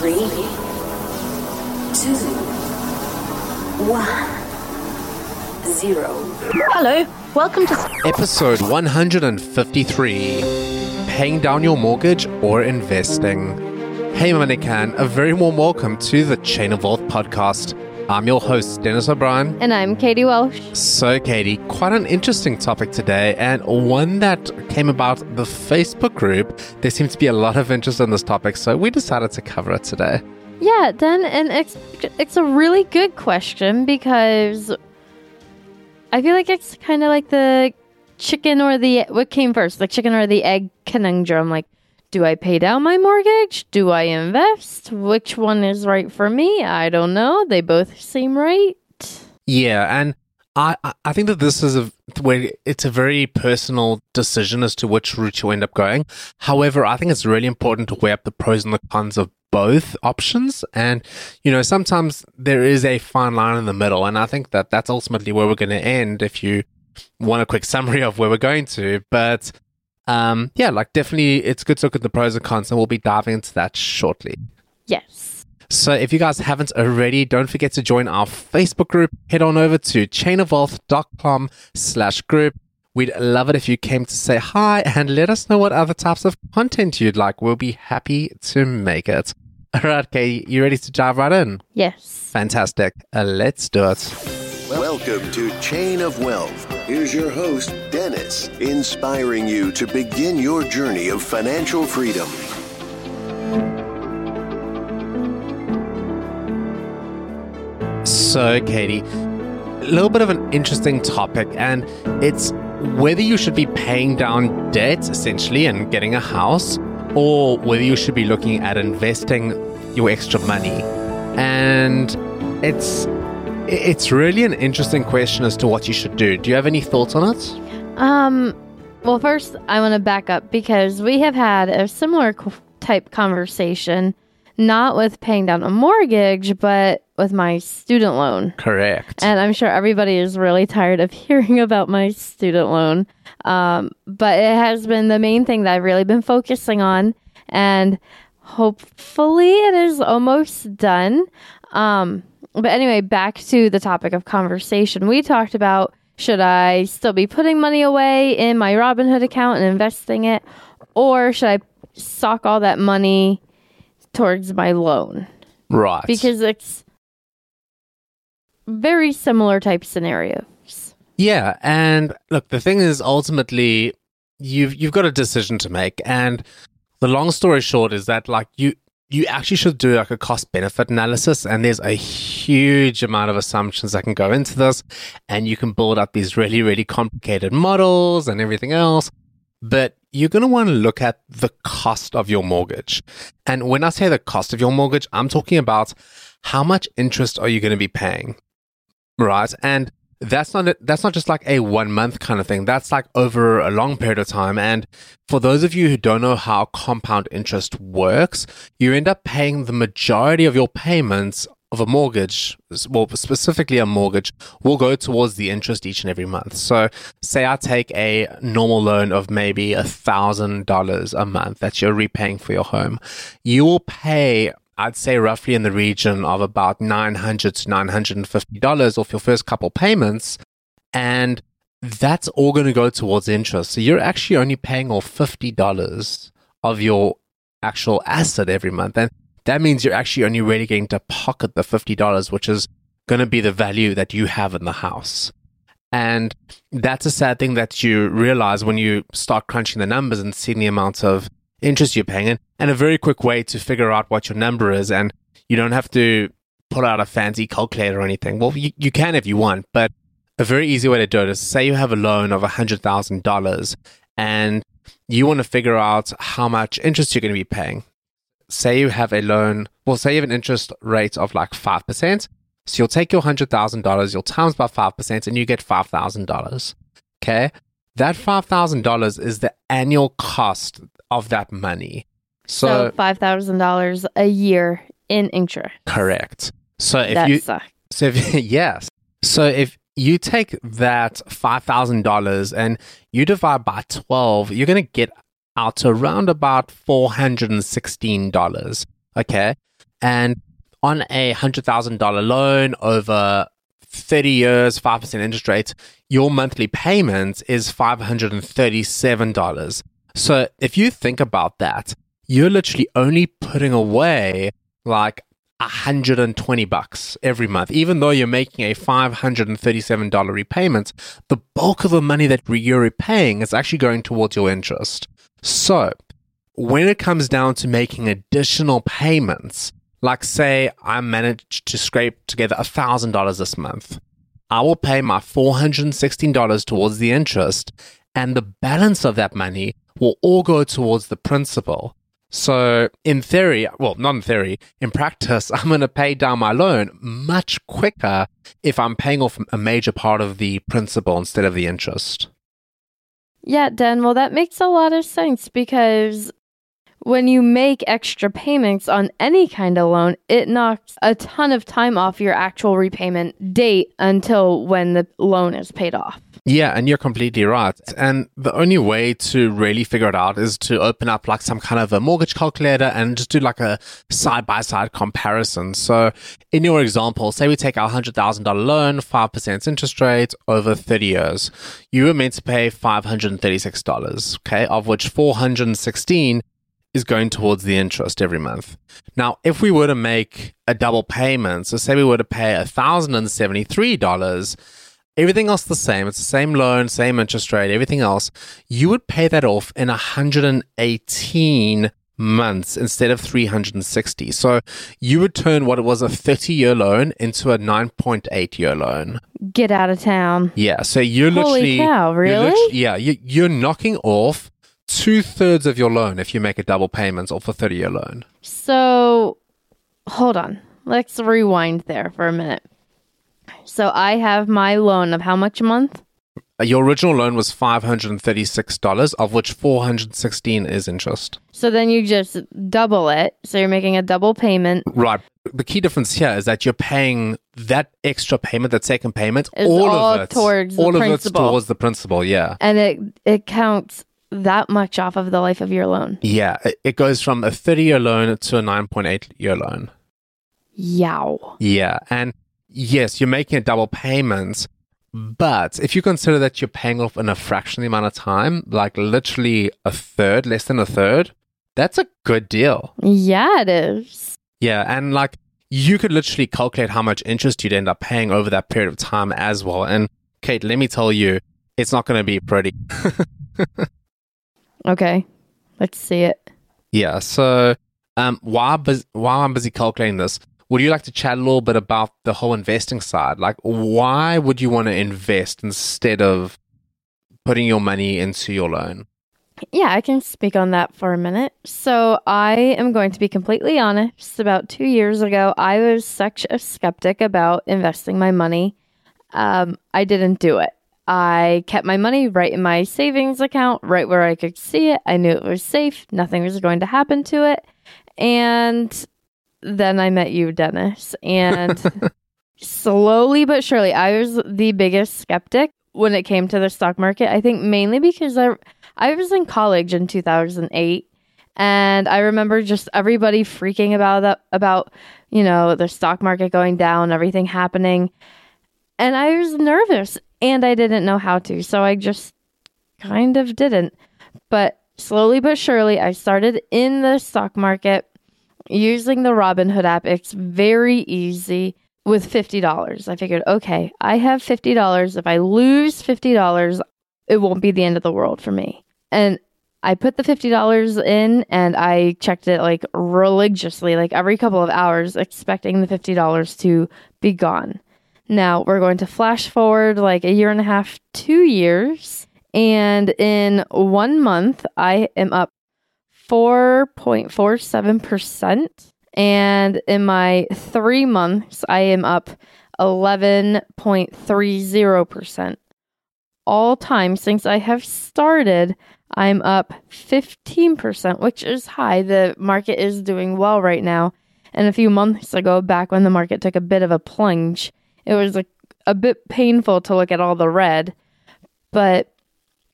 Three, two, one, zero. Hello, welcome to. Episode 153 Paying Down Your Mortgage or Investing. Hey, Manican, a very warm welcome to the Chain of Wealth podcast. I'm your host, Dennis O'Brien. And I'm Katie Welsh. So, Katie, quite an interesting topic today, and one that came about the Facebook group. There seems to be a lot of interest in this topic, so we decided to cover it today. Yeah, then, and it's, it's a really good question because I feel like it's kind of like the chicken or the what came first, the chicken or the egg conundrum. Like, do I pay down my mortgage? Do I invest? Which one is right for me? I don't know. They both seem right. Yeah, and I I think that this is a where it's a very personal decision as to which route you end up going. However, I think it's really important to weigh up the pros and the cons of both options and you know sometimes there is a fine line in the middle and i think that that's ultimately where we're going to end if you want a quick summary of where we're going to but um yeah like definitely it's good to look at the pros and cons and we'll be diving into that shortly Yes. so if you guys haven't already, don't forget to join our Facebook group. Head on over to chainofwealth.com slash group. We'd love it if you came to say hi and let us know what other types of content you'd like. We'll be happy to make it. All right, Kay, you ready to dive right in? Yes. Fantastic. Uh, let's do it. Welcome to Chain of Wealth. Here's your host, Dennis, inspiring you to begin your journey of financial freedom. So, Katie, a little bit of an interesting topic, and it's whether you should be paying down debt essentially and getting a house, or whether you should be looking at investing your extra money. And it's it's really an interesting question as to what you should do. Do you have any thoughts on it? Um, well, first, I want to back up because we have had a similar co- type conversation, not with paying down a mortgage, but with my student loan. Correct. And I'm sure everybody is really tired of hearing about my student loan. Um, but it has been the main thing that I've really been focusing on. And hopefully it is almost done. Um, but anyway, back to the topic of conversation. We talked about should I still be putting money away in my Robinhood account and investing it, or should I sock all that money towards my loan? right. Because it's very similar type scenarios. Yeah, and look, the thing is ultimately you've you've got a decision to make and the long story short is that like you you actually should do like a cost benefit analysis and there's a huge amount of assumptions that can go into this and you can build up these really really complicated models and everything else but you're going to want to look at the cost of your mortgage. And when i say the cost of your mortgage i'm talking about how much interest are you going to be paying right? And that's not that's not just like a one month kind of thing. That's like over a long period of time. And for those of you who don't know how compound interest works, you end up paying the majority of your payments of a mortgage, well, specifically a mortgage, will go towards the interest each and every month. So, say I take a normal loan of maybe a thousand dollars a month that you're repaying for your home, you will pay. I'd say roughly in the region of about nine hundred to nine hundred and fifty dollars off your first couple payments, and that's all going to go towards interest. So you're actually only paying off fifty dollars of your actual asset every month, and that means you're actually only really getting to pocket the $50, which is going to be the value that you have in the house. And that's a sad thing that you realize when you start crunching the numbers and seeing the amount of interest you're paying. And a very quick way to figure out what your number is. And you don't have to pull out a fancy calculator or anything. Well, you, you can if you want, but a very easy way to do it is say you have a loan of $100,000 and you want to figure out how much interest you're going to be paying say you have a loan, well, say you have an interest rate of like 5%. So you'll take your $100,000, you'll times by 5%, and you get $5,000. Okay. That $5,000 is the annual cost of that money. So, So, $5,000 a year in interest. correct. So if that you, sucks. so if, yes. So if you take that $5,000 and you divide by 12, you're going to get out to around about $416. Okay. And on a $100,000 loan over 30 years, 5% interest rate, your monthly payment is $537. So if you think about that, you're literally only putting away like 120 bucks every month. Even though you're making a $537 repayment, the bulk of the money that you're repaying is actually going towards your interest. So, when it comes down to making additional payments, like say I managed to scrape together $1,000 this month, I will pay my $416 towards the interest, and the balance of that money will all go towards the principal. So, in theory, well, not in theory, in practice, I'm going to pay down my loan much quicker if I'm paying off a major part of the principal instead of the interest. Yeah, Dan, well, that makes a lot of sense because when you make extra payments on any kind of loan, it knocks a ton of time off your actual repayment date until when the loan is paid off. Yeah, and you're completely right. And the only way to really figure it out is to open up like some kind of a mortgage calculator and just do like a side by side comparison. So, in your example, say we take our $100,000 loan, 5% interest rate over 30 years. You were meant to pay $536, okay, of which 416 is going towards the interest every month. Now, if we were to make a double payment, so say we were to pay $1,073, everything else the same, it's the same loan, same interest rate, everything else, you would pay that off in 118 months instead of 360. So you would turn what it was a 30 year loan into a 9.8 year loan. Get out of town. Yeah, so you're Holy literally cow, you're really? yeah, you, you're knocking off two thirds of your loan if you make a double payment off a 30 year loan. So, hold on. Let's rewind there for a minute. So, I have my loan of how much a month? Uh, Your original loan was $536, of which 416 is interest. So then you just double it. So you're making a double payment. Right. The key difference here is that you're paying that extra payment, that second payment, Is all, all of it towards the all of it's principal. towards the principal. Yeah, and it it counts that much off of the life of your loan. yeah. It, it goes from a 30 year loan to a 9.8 year loan. Yow. Yeah, and yes, you're making a double payment, but if you consider that you're paying off in a fractional amount of time, like literally a third, less than a third, that's a good deal. Yeah, it is. Yeah, and like you could literally calculate how much interest you'd end up paying over that period of time as well. And Kate, let me tell you, it's not going to be pretty. Okay. Let's see it. yeah. So, um, while bus- while I'm busy calculating this, would you like to chat a little bit about the whole investing side? Like, why would you want to invest instead of putting your money into your loan? Yeah, I can speak on that for a minute. So, I am going to be completely honest. About two years ago, I was such a skeptic about investing my money. um, I didn't do it. I kept my money right in my savings account, right where I could see it. I knew it was safe. Nothing was going to happen to it. And then I met you, Dennis. And slowly but surely, I was the biggest skeptic when it came to the stock market. I think mainly because I, I was in college in 2008. And I remember just everybody freaking about that, about, you know, the stock market going down, everything happening. And I was nervous and I didn't know how to. So I just kind of didn't. But slowly but surely, I started in the stock market using the Robinhood app. It's very easy with $50. I figured, okay, I have $50. If I lose $50, it won't be the end of the world for me. And I put the $50 in and I checked it like religiously, like every couple of hours, expecting the $50 to be gone. Now we're going to flash forward like a year and a half, two years. And in one month, I am up 4.47%. And in my three months, I am up 11.30%. All time since I have started, I'm up 15%, which is high. The market is doing well right now. And a few months ago, back when the market took a bit of a plunge, it was a, a bit painful to look at all the red. But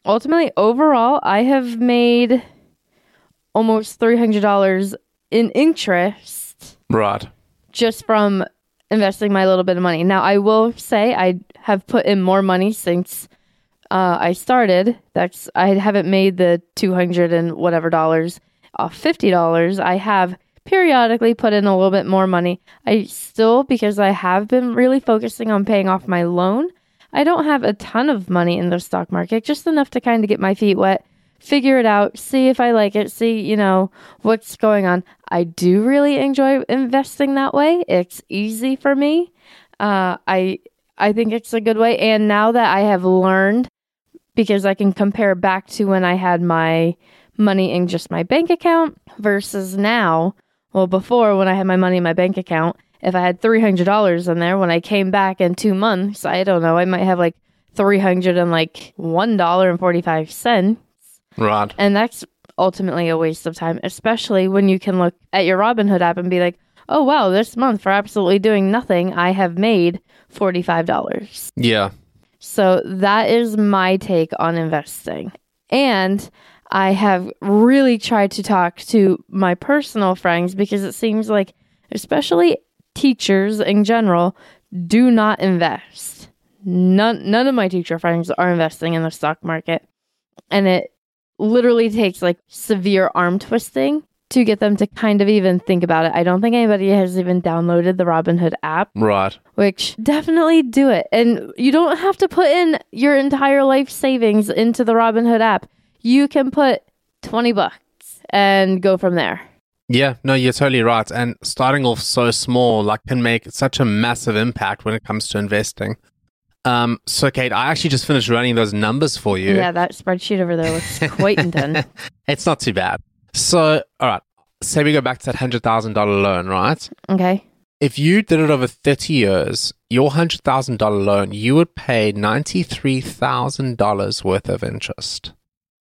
ultimately, overall, I have made almost $300 in interest. Right. Just from investing my little bit of money. Now, I will say I have put in more money since uh, I started. That's I haven't made the 200 and whatever dollars off $50. I have periodically put in a little bit more money. I still, because I have been really focusing on paying off my loan, I don't have a ton of money in the stock market, just enough to kind of get my feet wet, figure it out, see if I like it, see, you know, what's going on. I do really enjoy investing that way. It's easy for me. Uh, I I think it's a good way. And now that I have learned, because I can compare back to when I had my money in just my bank account versus now, well, before when I had my money in my bank account, if I had $300 in there, when I came back in two months, I don't know, I might have like 300 and like $1.45. Right. And that's ultimately a waste of time, especially when you can look at your Robinhood app and be like, oh, wow, this month for absolutely doing nothing, I have made $45. Yeah. So that is my take on investing. And I have really tried to talk to my personal friends because it seems like, especially teachers in general, do not invest. None, none of my teacher friends are investing in the stock market. And it literally takes like severe arm twisting to get them to kind of even think about it. I don't think anybody has even downloaded the Robinhood app Right. which definitely do it. And you don't have to put in your entire life savings into the Robinhood app. You can put 20 bucks and go from there. Yeah, no, you're totally right. And starting off so small, like, can make such a massive impact when it comes to investing. Um, so, Kate, I actually just finished running those numbers for you. Yeah, that spreadsheet over there looks quite intense. It's not too bad. So, all right, say we go back to that $100,000 loan, right? Okay. If you did it over 30 years, your $100,000 loan, you would pay $93,000 worth of interest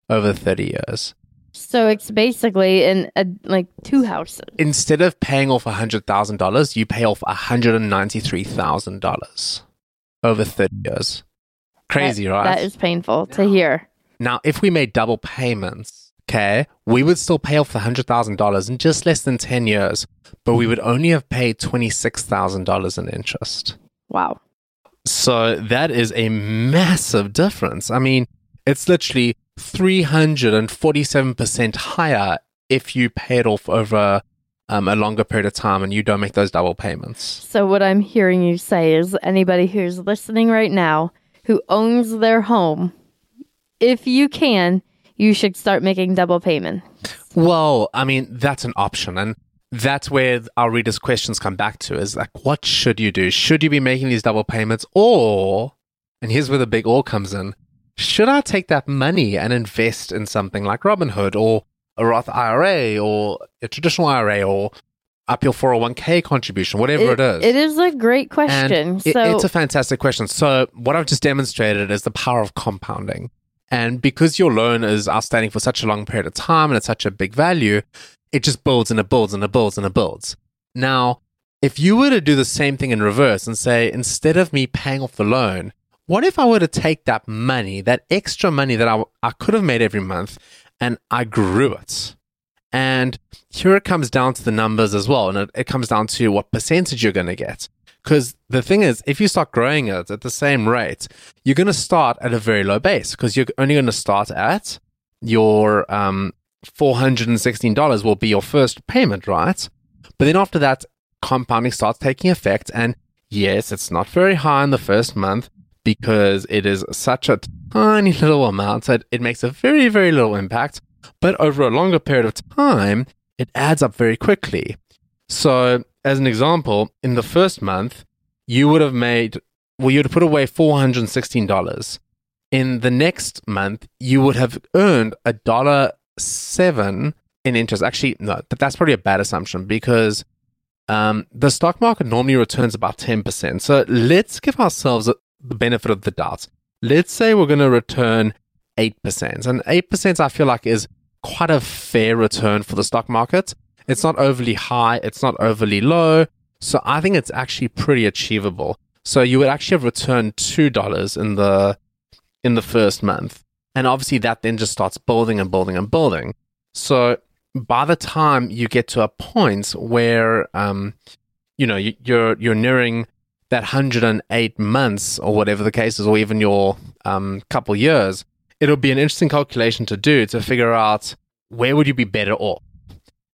over 30 years. So it's basically in a, like two houses. Instead of paying off $100,000, you pay off $193,000 over thirty years. Crazy, That- right? That is painful to hear. Now, if we made double payments, okay, we would still pay off the hundred thousand dollars in just less than ten years, but we would only have paid twenty six thousand dollars in interest. Wow. So that is a massive difference. I mean, it's literally three hundred and forty seven percent higher if you pay it off over um, a longer period of time and you don't make those double payments. So what I'm hearing you say is anybody who's listening right now who owns their home, if you can, you should start making double payment. Well, I mean, that's an option. And that's where our readers' questions come back to is like, what should you do? Should you be making these double payments? Or, and here's where the big or comes in, should I take that money and invest in something like Robinhood or a Roth IRA or a traditional IRA or up your 401k contribution, whatever it is. It is a great question. it- so it's a fantastic question. So, what I've just demonstrated is the power of compounding. And because your loan is outstanding for such a long period of time and it's such a big value, it just builds and it builds and it builds and it builds. Now, if you were to do the same thing in reverse and say, instead of me paying off the loan, what if I were to take that money, that extra money that I, I could have made every month, and I grew it? And here it comes down to the numbers as well. And it, it comes down to what percentage you're going to get. Because the thing is, if you start growing it at the same rate, you're going to start at a very low base because you're only going to start at your um, $416 will be your first payment, right? But then after that, compounding starts taking effect. And yes, it's not very high in the first month because it is such a tiny little amount that it makes a very, very little impact. But over a longer period of time, it adds up very quickly. So, as an example, in the first month, you would have made, well, you would have put away $416. In the next month, you would have earned a dollar seven in interest. Actually, no, that's probably a bad assumption because um, the stock market normally returns about 10%. So let's give ourselves the benefit of the doubt. Let's say we're going to return 8%. And 8% I feel like is quite a fair return for the stock market. It's not overly high, it's not overly low. So I think it's actually pretty achievable. So you would actually have returned $2 in the in the first month. And obviously that then just starts building and building and building. So by the time you get to a point where um, you know you, you're you're nearing that 108 months or whatever the case is, or even your um, couple years, it'll be an interesting calculation to do to figure out where would you be better off.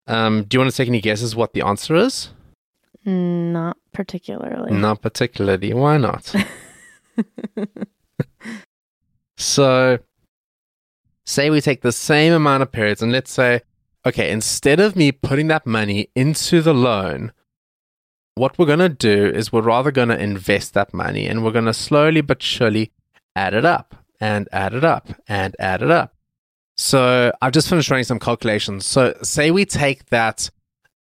Um, do you want to take any guesses what the answer is? not particularly. Not particularly. Why not? so, say we take the same amount of periods and let's say, okay, instead of me putting that money into the loan, what we're going to do is we're rather going to invest that money and we're going to slowly but surely add it up and add it up and add it up. So, I've just finished running some calculations. So, say we take that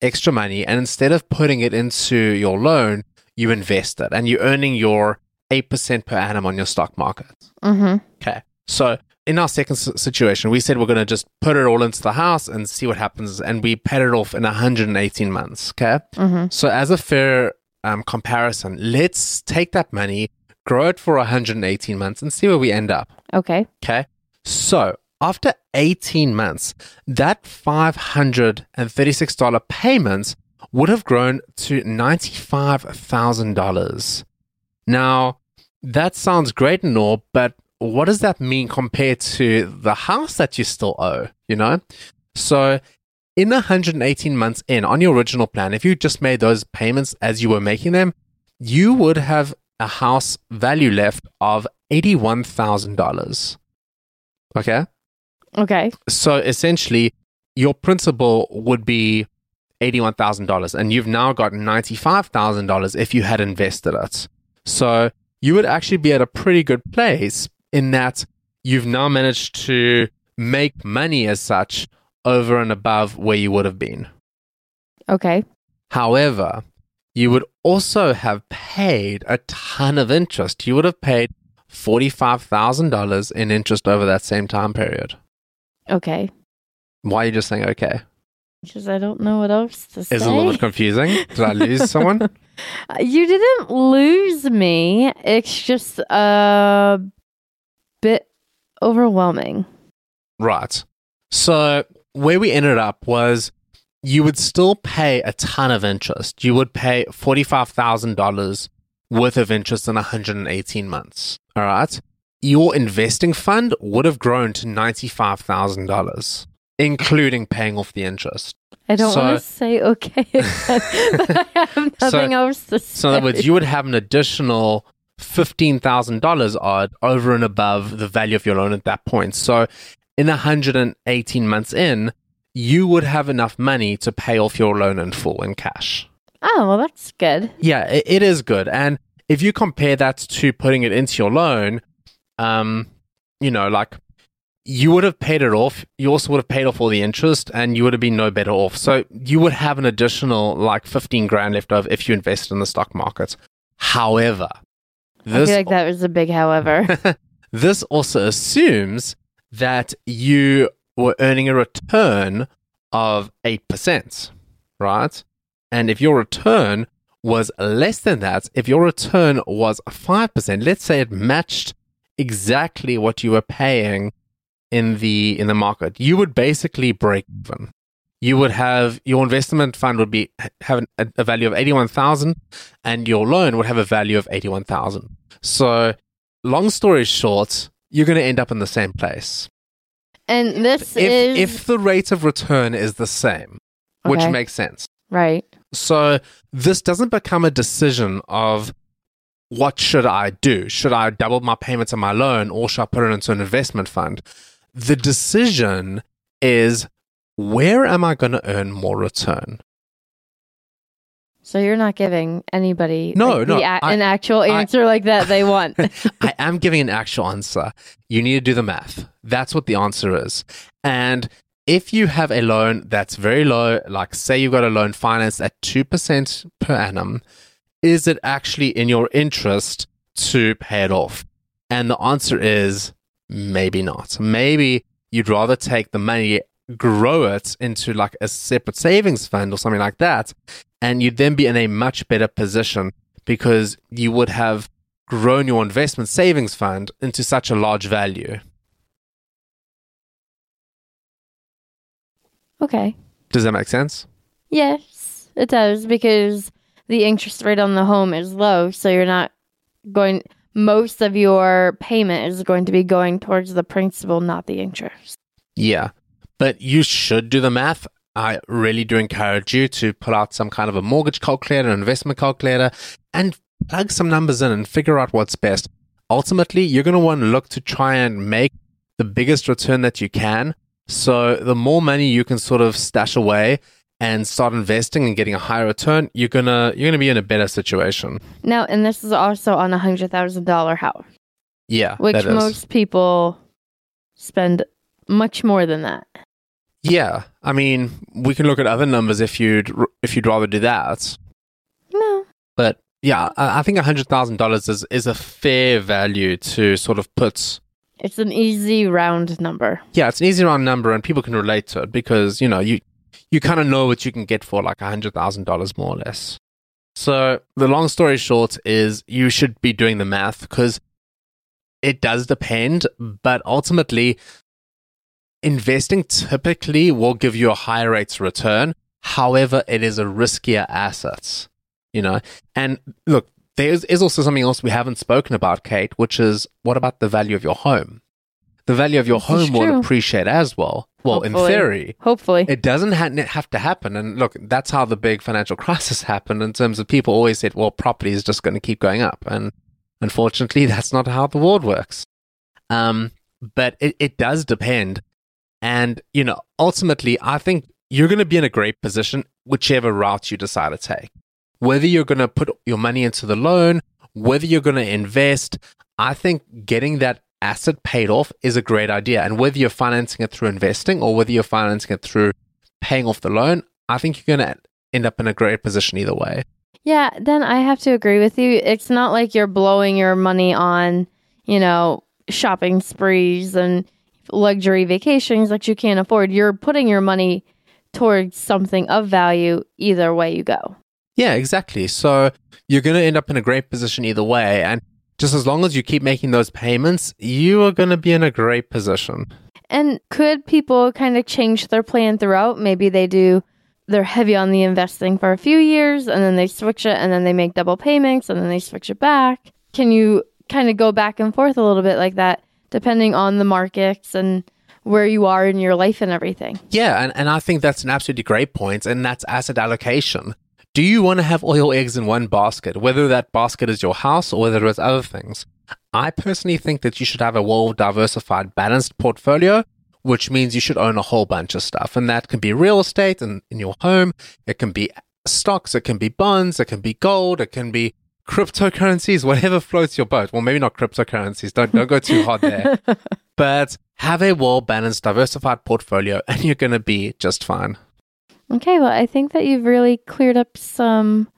extra money and instead of putting it into your loan, you invest it and you're earning your 8% per annum on your stock market. Mm-hmm. Okay. So in our second situation, we said we're going to just put it all into the house and see what happens. And we paid it off in 118 months. Okay. Mm-hmm. So as a fair um, comparison, let's take that money, grow it for 118 months and see where we end up. Okay. Okay. So after 18 months, that $536 payment would have grown to $95,000. Now, that sounds great and all, but what does that mean compared to the house that you still owe? You know? So, in 118 months in on your original plan, if you just made those payments as you were making them, you would have a house value left of $81,000. Okay. Okay. So essentially, your principal would be $81,000, and you've now got $95,000 if you had invested it. So you would actually be at a pretty good place in that you've now managed to make money as such over and above where you would have been. Okay. However, you would also have paid a ton of interest. You would have paid $45,000 in interest over that same time period. Okay. Why are you just saying okay? Because I don't know what else to say. Is it a little bit confusing? Did I lose someone? Uh, You didn't lose me. It's just a bit overwhelming. Right. So where we ended up was you would still pay a ton of interest. You would pay $45,000 worth of interest in 118 months. All right. Your investing fund would have grown to $95,000, including paying off the interest. I don't So- want to say okay again, but I have nothing else to say. So in other words, you would have an additional fifteen thousand dollars odd over and above the value of your loan at that point. So in 118 months in, you would have enough money to pay off your loan in full in cash. oh, well, that's good. Yeah, it, it is good. And if you compare that to putting it into your loan, um, you know, like you would have paid it off. You also would have paid off all the interest and you would have been no better off. So you would have an additional like 15 grand left over if you invested in the stock market. However, I feel like that was a big however. this also assumes that you were earning a return of 8%, right? And if your return was less than that, if your return was 5%, let's say it matched exactly what you were paying in the in the market, you would basically break even. You would have your investment fund would be have a, a value of 81,000 and your loan would have a value of 81,000. So, long story short, you're going to end up in the same place. and this If is if the rate of return is the same, which makes sense. right. So this doesn't become a decision of what should I do? Should I double my payments on my loan or should I put it into an investment fund? The decision is where am I going to earn more return? So you're not giving anybody No, like, no, a- I- an actual I- answer like that they want. I am giving an actual answer. You need to do the math. That's what the answer is. And if you have a loan that's very low, like say you've got a loan financed at 2% per annum, is it actually in your interest to pay it off? And the answer is maybe not. Maybe you'd rather take the money, grow it into like a separate savings fund or something like that, and you'd then be in a much better position because you would have grown your investment savings fund into such a large value. okay. Does that make sense? Yes, it does because the interest rate on the home is low, so you're not going most of your payment is going to be going towards the principal, not the interest. Yeah. But you should do the math. I really do encourage you to pull out some kind of a mortgage calculator, an investment calculator, and plug some numbers in and figure out what's best. Ultimately, you're going to want to look to try and make the biggest return that you can. So the more money you can sort of stash away and start investing and getting a higher return, you're gonna you're gonna be in a better situation. Now, and this is also on a hundred thousand dollar house, Yeah, which most people spend much more than that. Yeah, I mean, we can look at other numbers if you'd if you'd rather do that. No, But yeah, I I think hundred thousand dollars is is a fair value to sort of put. it's an easy round number. Yeah, it's an easy round number, and people can relate to it because you know you you kind of know what you can get for like hundred thousand dollars more or less. So the long story short is you should be doing the math because it does depend, but ultimately investing typically will give you a higher rates return. However, it is a riskier asset, you know. And look, there is, also something else we haven't spoken about, Kate, which is what about the value of your home? The value of your This home will appreciate as well. Well, in theory, Hopefully, it doesn't ha- have to happen. And look, that's how the big financial crisis happened in terms of people always said, well, property is just going to keep going up. And unfortunately, that's not how the world works. Um, but it, it does depend. And, you know, ultimately, I think you're going to be in a great position whichever route you decide to take. Whether you're going to put your money into the loan, whether you're going to invest, I think getting that asset paid off is a great idea. And whether you're financing it through investing or whether you're financing it through paying off the loan, I think you're going to end up in a great position either way. Yeah, then I have to agree with you. It's not like you're blowing your money on, you know, shopping sprees and luxury vacations that you can't afford. You're putting your money towards something of value either way you go. Yeah, exactly. So you're going to end up in a great position either way. And just as long as you keep making those payments, you are going to be in a great position. And could people kind of change their plan throughout? Maybe they do, they're heavy on the investing for a few years and then they switch it and then they make double payments and then they switch it back. Can you kind of go back and forth a little bit like that, depending on the markets and where you are in your life and everything? Yeah, and, and I think that's an absolutely great point, and that's asset allocation. Do you want to have all your eggs in one basket, whether that basket is your house or whether it's other things? I personally think that you should have a well diversified, balanced portfolio, which means you should own a whole bunch of stuff. And that can be real estate in, in your home, it can be stocks, it can be bonds, it can be gold, it can be cryptocurrencies, whatever floats your boat. Well, maybe not cryptocurrencies, don't, don't go too hard there. but have a well balanced, diversified portfolio, and you're going to be just fine. Okay, well, I think that you've really cleared up some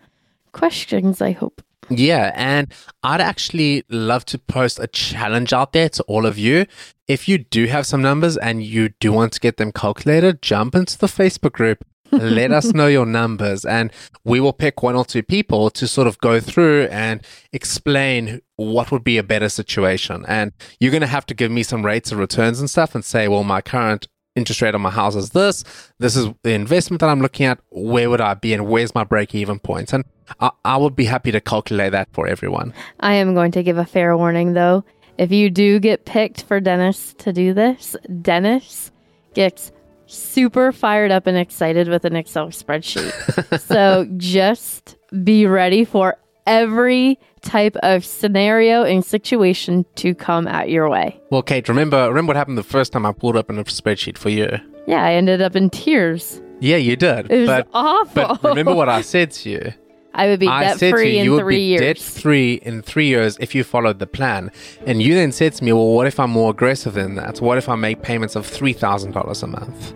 questions, I hope. Yeah, and I'd actually love to post a challenge out there to all of you. If you do have some numbers and you do want to get them calculated, jump into the Facebook group. Let us know your numbers, and we will pick one or two people to sort of go through and explain what would be a better situation. And you're going to have to give me some rates of returns and stuff and say, well, my current interest rate on my house is this. This is the investment that I'm looking at. Where would I be and where's my break even point? And I, I would be happy to calculate that for everyone. I am going to give a fair warning though. If you do get picked for Dennis to do this, Dennis gets super fired up and excited with an Excel spreadsheet. so just be ready for every type of scenario and situation to come at your way. Well, Kate, remember remember what happened the first time I pulled up in a spreadsheet for you? Yeah, I ended up in tears. Yeah, you did. It was but, awful. But remember what I said to you? I would be I debt free you, in you would three be years. debt free in three years if you followed the plan. And you then said to me, well, what if I'm more aggressive than that? What if I make payments of $3,000 a month?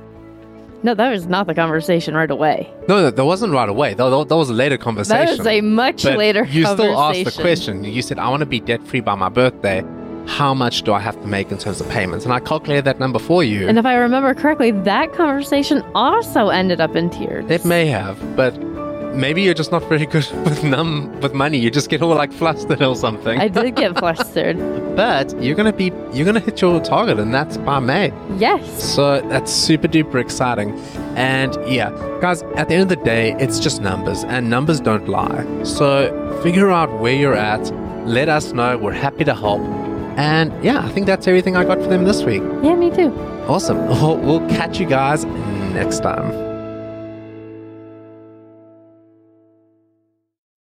No, that was not the conversation right away. No, that wasn't right away. That, that, that was a later conversation. That was a much But later You still asked the question. You said, I want to be debt free by my birthday. How much do I have to make in terms of payments? And I calculated that number for you. And if I remember correctly, that conversation also ended up in tears. It may have, but maybe you're just not very good with num with money. You just get all like flustered or something. I did get flustered. but you're gonna be you're gonna hit your target, and that's by May. Yes. So that's super duper exciting. And yeah, guys, at the end of the day, it's just numbers, and numbers don't lie. So figure out where you're at. Let us know. We're happy to help. And yeah, I think that's everything I got for them this week. Yeah, me too. Awesome. We'll, we'll catch you guys next time.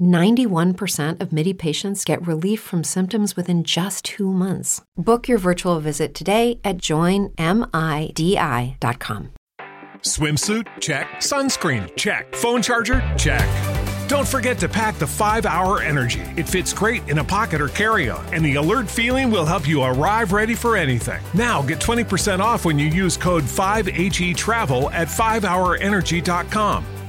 91% of MIDI patients get relief from symptoms within just two months. Book your virtual visit today at joinmidi.com. Swimsuit? Check. Sunscreen? Check. Phone charger? Check. Don't forget to pack the 5 Hour Energy. It fits great in a pocket or carry on, and the alert feeling will help you arrive ready for anything. Now get 20% off when you use code 5HE Travel at 5hourenergy.com.